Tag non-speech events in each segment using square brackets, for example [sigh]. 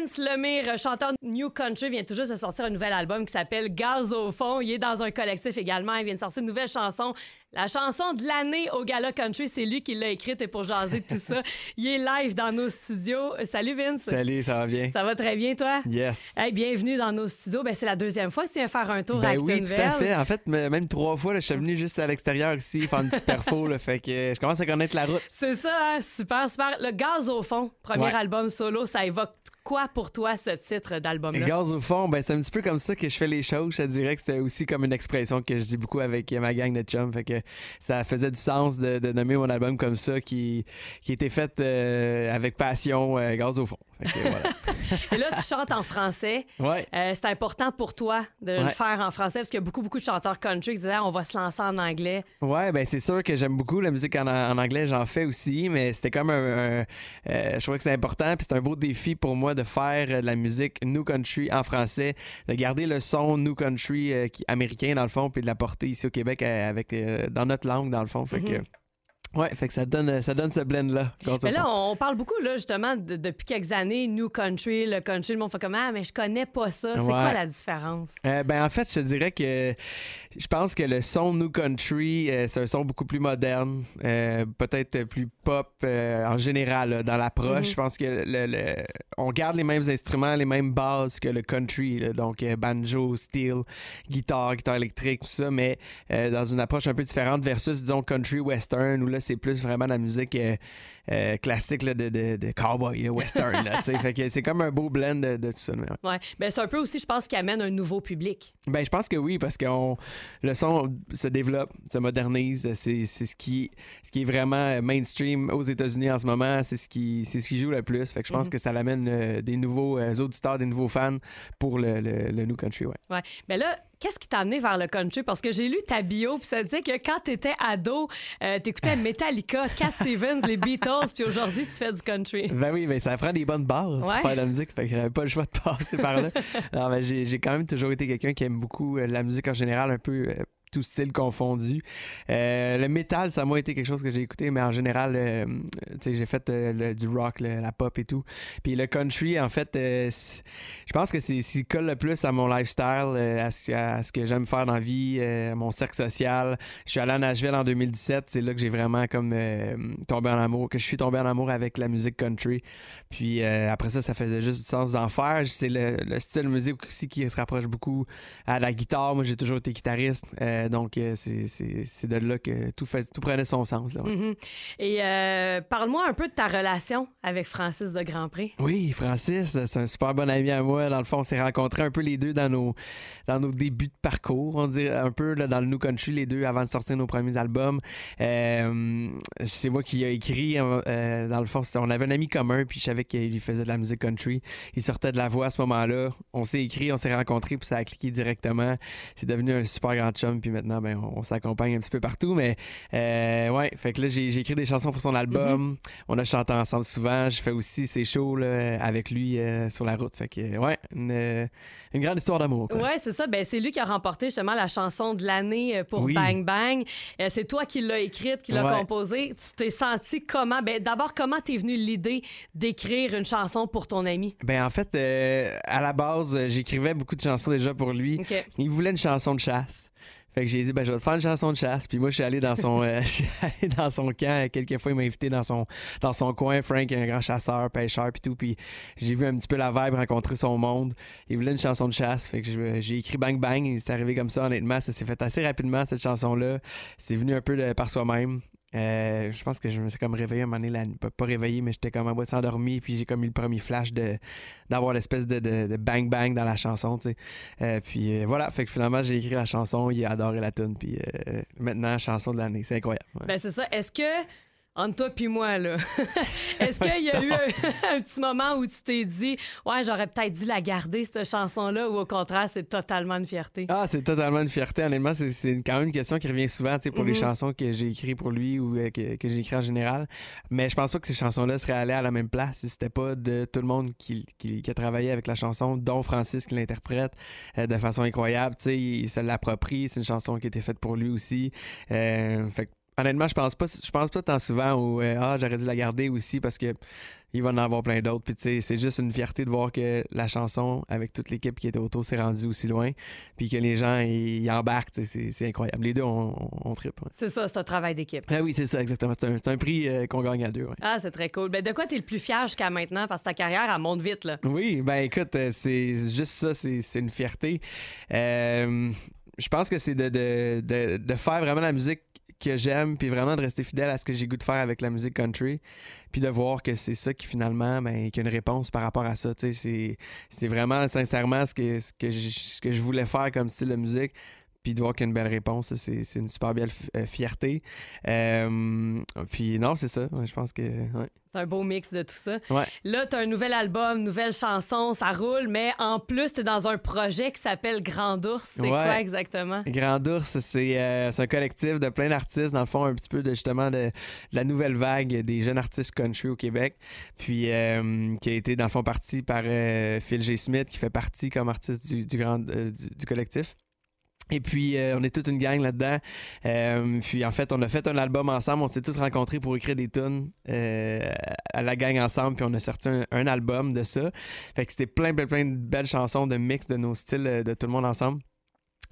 Vince Lemire, chanteur New Country, vient tout juste de sortir un nouvel album qui s'appelle Gaz au fond. Il est dans un collectif également. Il vient de sortir une nouvelle chanson. La chanson de l'année au Gala Country, c'est lui qui l'a écrite et pour jaser de tout ça. [laughs] Il est live dans nos studios. Salut Vince. Salut, ça va bien? Ça va très bien, toi? Yes. Hey, bienvenue dans nos studios. Ben, c'est la deuxième fois que tu viens faire un tour ben à Oui, tout à fait. En fait, même trois fois, là, je suis venu juste à l'extérieur ici faire une petite perfo. Là, fait que je commence à connaître la route. C'est ça, hein? super, super. Le Gaz au fond, premier Ouais. album solo, ça évoque quoi pour toi ce titre d'album-là? Gaz au fond, ben, c'est un petit peu comme ça que je fais les choses. Je te dirais que c'est aussi comme une expression que je dis beaucoup avec ma gang de chums. Fait que ça faisait du sens de, nommer mon album comme ça, qui, qui était fait euh, avec passion, euh, Gaz au fond. Voilà. Et [laughs] là, tu chantes en français. Ouais. Euh, c'est important pour toi de le faire en français parce qu'il y a beaucoup, beaucoup de chanteurs country qui disaient Ah, on va se lancer en anglais. Ouais, ben c'est sûr que j'aime beaucoup la musique en, en anglais, j'en fais aussi, mais c'était comme un, un- euh, je trouvais que c'est important, puis c'est un beau défi pour moi de faire euh, de la musique new country en français, de garder le son new country euh, américain dans le fond, puis de l'apporter ici au Québec avec dans notre langue dans le fond, fait que ouais, fait que ça donne ça donne ce blend là. Mais là, on parle beaucoup, là, justement, de- depuis quelques années, New Country, le country, le monde fait comme Ah, mais je connais pas ça. C'est Ouais. quoi la différence? Euh, ben en fait, je te dirais que je pense que le son New Country, euh, c'est un son beaucoup plus moderne, euh, peut-être plus pop euh, en général là, dans l'approche. Mhm. Je pense que le, le- on garde les mêmes instruments, les mêmes bases que le country, là. donc euh, banjo, steel, guitare, guitare électrique, tout ça, mais euh, dans une approche un peu différente versus disons country western où là c'est plus vraiment la musique euh, classique là, de, de, de cowboy là, western. là, tu sais. fait que c'est comme un beau blend de, de tout ça. mais ouais. Ouais. Ben, c'est un peu aussi, je pense, qui amène un nouveau public. Ben, je pense que oui, parce que on- le son se développe, se modernise. C'est ce qui, ce qui est vraiment euh, mainstream aux États-Unis en ce moment. C'est ce qui, c'est ce qui joue le plus. Fait que je pense Mhm. que ça l'amène euh, des nouveaux auditeurs, des nouveaux fans pour le, le, le New Country. Ouais. Ouais. Mais là, qu'est-ce qui t'a amené vers le country? Parce que j'ai lu ta bio, puis ça disait que quand t'étais ado, euh, t'écoutais Metallica, Cat Stevens, les Beatles, puis aujourd'hui, tu fais du country. Ben oui, ben ça prend des bonnes bases Ouais. pour faire de la musique. Fait que j'avais pas le choix de [laughs] passer par là. Alors, ben, j'ai, quand même toujours été quelqu'un qui aime beaucoup euh, la musique en général, un peu euh, tout style confondu. Euh, le métal, ça m'a été quelque chose que j'ai écouté, mais en général, euh, j'ai fait euh, du rock, le- la pop et tout. Puis le country, en fait, euh, je pense que c'est ce qui colle le plus à mon lifestyle, à, ce, ce que j'aime faire dans la vie, à mon cercle social. Je suis allé à Nashville en 2017, c'est là que j'ai vraiment comme tombé en amour, que je suis tombé en amour avec la musique country. Puis après ça, ça faisait juste du sens d'en faire. C'est le, le style musique aussi qui se rapproche beaucoup à la guitare. Moi, j'ai toujours été guitariste. Euh, c'est- c'est c'est de là que tout, fait, tout prenait son sens. là, ouais. Mhm. Et euh, parle-moi un peu de ta relation avec Francis de Grandpré. Oui, Francis, c'est un super bon ami à moi. Dans le fond, on s'est rencontrés un peu les deux dans nos, dans nos débuts de parcours, on dirait un peu là, dans le New Country, les deux, avant de sortir nos premiers albums. Euh, c'est moi qui ai écrit, euh, euh, dans le fond, on avait un ami commun, puis je savais qu'il faisait de la musique country. Il sortait de la voix à ce moment-là. On s'est écrit, on s'est rencontrés, puis ça a cliqué directement. C'est devenu un super grand chum, puis maintenant, ben, on, on s'accompagne un petit peu partout. Mais euh, ouais, fait que là, j'ai écrit des chansons pour son album. On a chanté ensemble souvent. Je fais aussi ses shows là, avec lui euh, sur la route. Fait que, ouais, une, une grande histoire d'amour. Ouais, c'est ça. Ben, c'est lui qui a remporté justement la chanson de l'année euh, pour Oui. Bang Bang. Euh, c'est toi qui l'as écrite, qui l'a Ouais. composée. Tu t'es senti comment? Ben, d'abord, comment t'es venu l'idée d'écrire une chanson pour ton ami? Ben, en fait, à la base, j'écrivais beaucoup de chansons déjà pour lui. Il voulait une chanson de chasse. Fait que j'ai dit, ben, je vais te faire une chanson de chasse. Puis moi, je suis allé dans son, [laughs] euh, [laughs] je suis allé dans son camp. Quelques fois, il m'a invité dans son, dans son coin. Frank est un grand chasseur, pêcheur, puis tout. Puis j'ai vu un petit peu la vibe, rencontrer son monde. Il voulait une chanson de chasse. Fait que j'ai écrit Bang Bang. C'est arrivé comme ça, honnêtement. Ça s'est fait assez rapidement, cette chanson-là. C'est venu un peu de- par soi-même. Euh, je pense que je me suis comme réveillé un moment donné, la- pas, réveillé, mais j'étais comme en boîte endormi, puis j'ai comme eu le premier flash d'avoir l'espèce de, de, bang bang dans la chanson, tu sais. Euh, puis euh, voilà, fait que finalement j'ai écrit la chanson, il a adoré la tune, puis maintenant chanson de l'année, c'est incroyable. Ben, c'est ça. Est-ce que entre toi puis moi, là, [laughs] est-ce qu'il y a eu [laughs] un, petit moment où tu t'es dit, ouais, j'aurais peut-être dû la garder, cette chanson-là, ou au contraire, c'est totalement une fierté? Ah, c'est totalement une fierté. Honnêtement, c'est quand même une question qui revient souvent pour les mhm. chansons que j'ai écrites pour lui ou euh, que, j'ai écrites en général. Mais je pense pas que ces chansons-là seraient allées à la même place si c'était pas de tout le monde qui, a travaillé avec la chanson, dont Francis qui l'interprète euh, de façon incroyable. sais il se l'approprie. C'est une chanson qui a été faite pour lui aussi. Euh, fait honnêtement, je pense pas, je pense pas tant souvent où euh, ah j'aurais dû la garder aussi parce que il va en avoir plein d'autres. Puis tu sais, c'est juste une fierté de voir que la chanson avec toute l'équipe qui était autour s'est rendue aussi loin, puis que les gens y, embarquent. C'est incroyable. Les deux, on, on, C'est ça, c'est un travail d'équipe. Ah oui, c'est ça, exactement. C'est un, prix euh, qu'on gagne à deux. Ah, c'est très cool. Ben, de quoi tu es le plus fier jusqu'à maintenant? Parce que ta carrière, elle monte vite là. Oui, ben écoute, euh, c'est juste ça, c'est une fierté. je pense que c'est de, de, de faire vraiment la musique que j'aime, puis vraiment de rester fidèle à ce que j'ai goût de faire avec la musique country, puis de voir que c'est ça qui finalement, ben, a une réponse par rapport à ça. C'est, c'est vraiment sincèrement ce que, ce, que je, ce que je voulais faire comme style de musique puis de voir qu'il y a une belle réponse, c'est une super belle euh, fierté. Euh, puis non, c'est ça. Je pense que. C'est un beau mix de tout ça. Là, tu as un nouvel album, nouvelle chanson, ça roule, mais en plus, tu es dans un projet qui s'appelle Grand Ours. C'est quoi exactement? Grand Ours, euh, c'est un collectif de plein d'artistes, dans le fond, un petit peu de, justement de, la nouvelle vague des jeunes artistes country au Québec. Puis qui a été, dans le fond, parti par Phil G. Smith, qui fait partie comme artiste du, du, grand, du collectif. Et puis, euh, on est toute une gang là-dedans. Euh, puis, en fait, on a fait un album ensemble. On s'est tous rencontrés pour écrire des tunes euh, à la gang ensemble. Puis, on a sorti un, album de ça. Fait que c'était plein, plein, plein de belles chansons de mix de nos styles de tout le monde ensemble.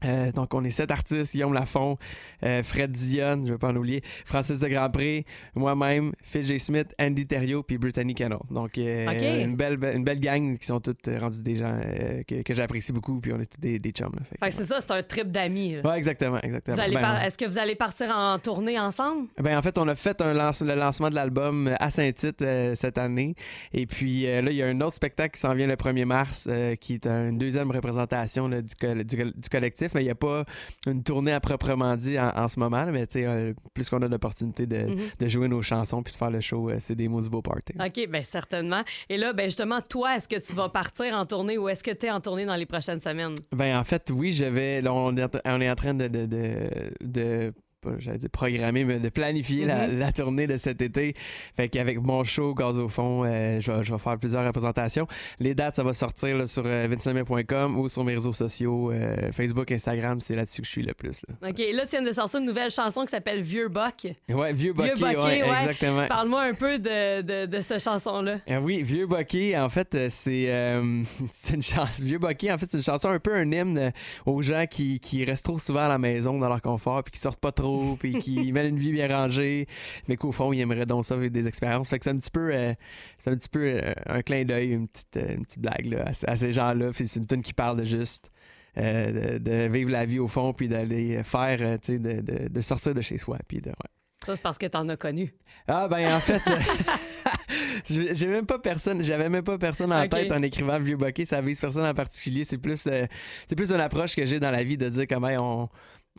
Euh, donc, on est sept artistes Guillaume Lafont, euh, Fred Dion, je ne vais pas en oublier, Francis de Grandpré, moi-même, Phil J. Smith, Andy Thériault, puis Brittany Kennel. Donc, euh, une, belle, une belle gang qui sont toutes rendues des gens que, j'apprécie beaucoup, puis on est tous des, des chums. Fait, c'est ça, c'est un trip d'amis. Oui, exactement. exactement. Ben, est-ce que vous allez partir en tournée ensemble? Ben, en fait, on a fait un le lancement de l'album à Saint-Tite cette année. Et puis là, il y a un autre spectacle qui s'en vient le 1er mars, qui est une deuxième représentation du, du collectif mais il n'y a pas une tournée à proprement dit en, ce moment. mais euh, plus qu'on a l'opportunité mhm. de, jouer nos chansons puis de faire le show, euh, c'est des mots du beau party. OK, bien certainement. Et là, ben justement, toi, est-ce que tu vas partir en tournée ou est-ce que tu es en tournée dans les prochaines semaines? Ben en fait, oui, je vais. on, est, en train de, de j'allais dire programmer, mais de planifier mm-hmm. la, tournée de cet été. Fait qu'avec mon show Gaz au fond, euh, je, vais, faire plusieurs représentations. Les dates, ça va sortir sur euh, ou sur mes réseaux sociaux, euh, Facebook, Instagram, c'est là-dessus que je suis le plus. OK, là, tu viens de sortir une nouvelle chanson qui s'appelle Vieux Buck. Ouais, Vieux Bucky, ouais, exactement. Parle-moi un peu de, de, cette chanson-là. Ah oui, Vieux Bucky, en fait, [laughs] c'est une chanson. Vieux Bucky, en fait, c'est une chanson un peu un hymne aux gens qui, qui restent trop souvent à la maison dans leur confort puis qui sortent pas trop puis qui [laughs] mène une vie bien rangée, mais qu'au fond, il aimerait donc ça avec des expériences. Fait que c'est un petit peu, euh, c'est un, petit peu euh, un clin d'œil, une petite, euh, une petite blague à, ces gens-là. Puis c'est une tune qui parle de juste. de, vivre la vie au fond puis d'aller faire, tu sais, de, de, sortir de chez soi. Puis de, Ça, c'est parce que t'en as connu. Ah, ben en fait, [laughs] j'ai même pas personne, j'avais même pas personne en tête en écrivant Vieux Bokeh. Ça vise personne en particulier. C'est plus, c'est plus une approche que j'ai dans la vie de dire comment on,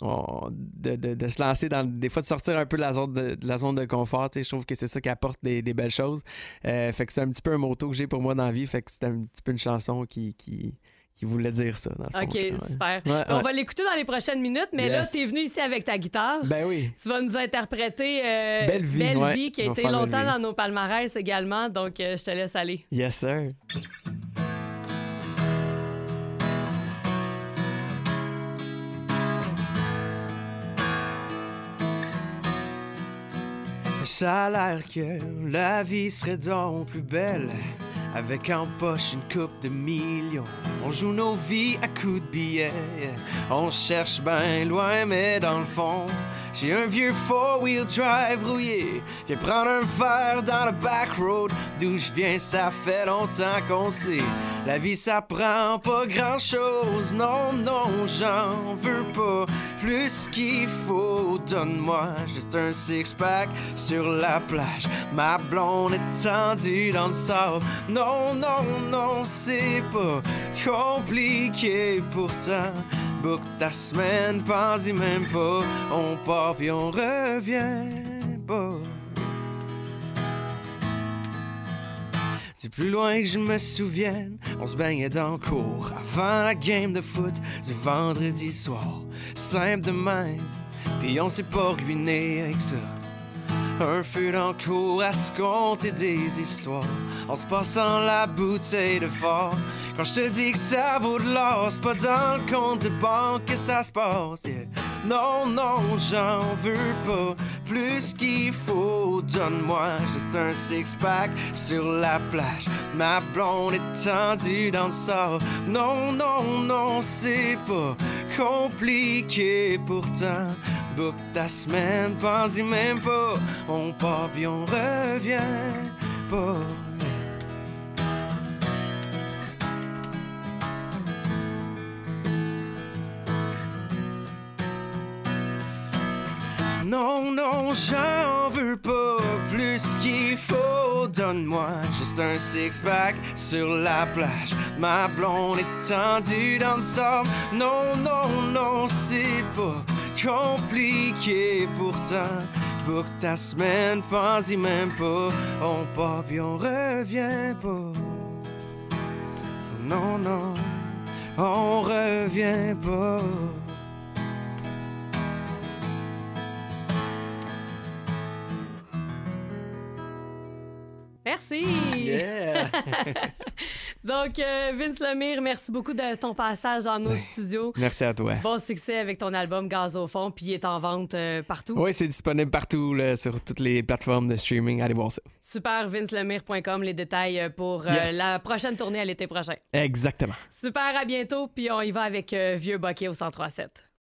de, se lancer dans des fois de sortir un peu de la zone de, la zone de confort je trouve que c'est ça qui apporte des, belles choses. Euh, fait que c'est un petit peu un motto que j'ai pour moi dans la vie. Fait que c'est un petit peu une chanson qui, qui, voulait dire ça ok super. On va l'écouter dans les prochaines minutes mais là tu es venu ici avec ta guitare. Ben oui. Tu vas nous interpréter euh, Belle vie, qui a été longtemps dans nos palmarès également. Donc euh, je te laisse aller. Yes sir Ça a l'air que la vie serait donc plus belle avec en poche une coupe de millions. On joue nos vies à coups de billets. On cherche bien loin, mais dans le fond, j'ai un vieux four-wheel drive rouillé. Viens prendre un verre dans le back road. D'où je viens, ça fait longtemps qu'on sait. La vie, ça prend pas grand-chose. Non, non, j'en veux pas plus qu'il faut. Donne-moi juste un six-pack sur la plage. Ma blonde est tendue dans le sable. Non, non, non, c'est pas compliqué pourtant. Book ta semaine, pense-y même pas. On part puis on revient pas. Plus loin que je me souvienne, on se baignait dans le cours avant la game de foot du vendredi soir. Simple de même, puis on s'est pas ruiné avec ça. Un feu dans le cours à se compter des histoires en se passant la bouteille de fort. Quand je te dis que ça vaut de l'or, c'est pas dans le compte de banque que ça se passe. Non, non, j'en veux pas plus qu'il faut. Donne-moi juste un six-pack sur la plage. Ma blonde est tendue dans le sort. Non, non, non, c'est pas compliqué pourtant. Book ta semaine, pense-y même pas. On part puis on revient pas. Non, non, j'en veux pas plus qu'il faut. Donne-moi juste un six-pack sur la plage. Ma blonde est tendue dans le sable. Non, non, non, c'est pas compliqué pourtant. Book ta semaine, pense-y même pas. On part puis on revient pas. Non, non, on revient pas. Merci. Yeah! [laughs] Donc, euh, Vince Lemire, merci beaucoup de ton passage dans nos Ouais. studios. Merci à toi. Bon succès avec ton album Gaz au fond, puis il est en vente euh, partout. Oui, c'est disponible partout là, sur toutes les plateformes de streaming. Allez voir ça. Super, vincelemire.com, les détails euh, pour euh, Yes. la prochaine tournée à l'été prochain. Exactement. Super, à bientôt, puis on y va avec Vieux Bokeh au 1037.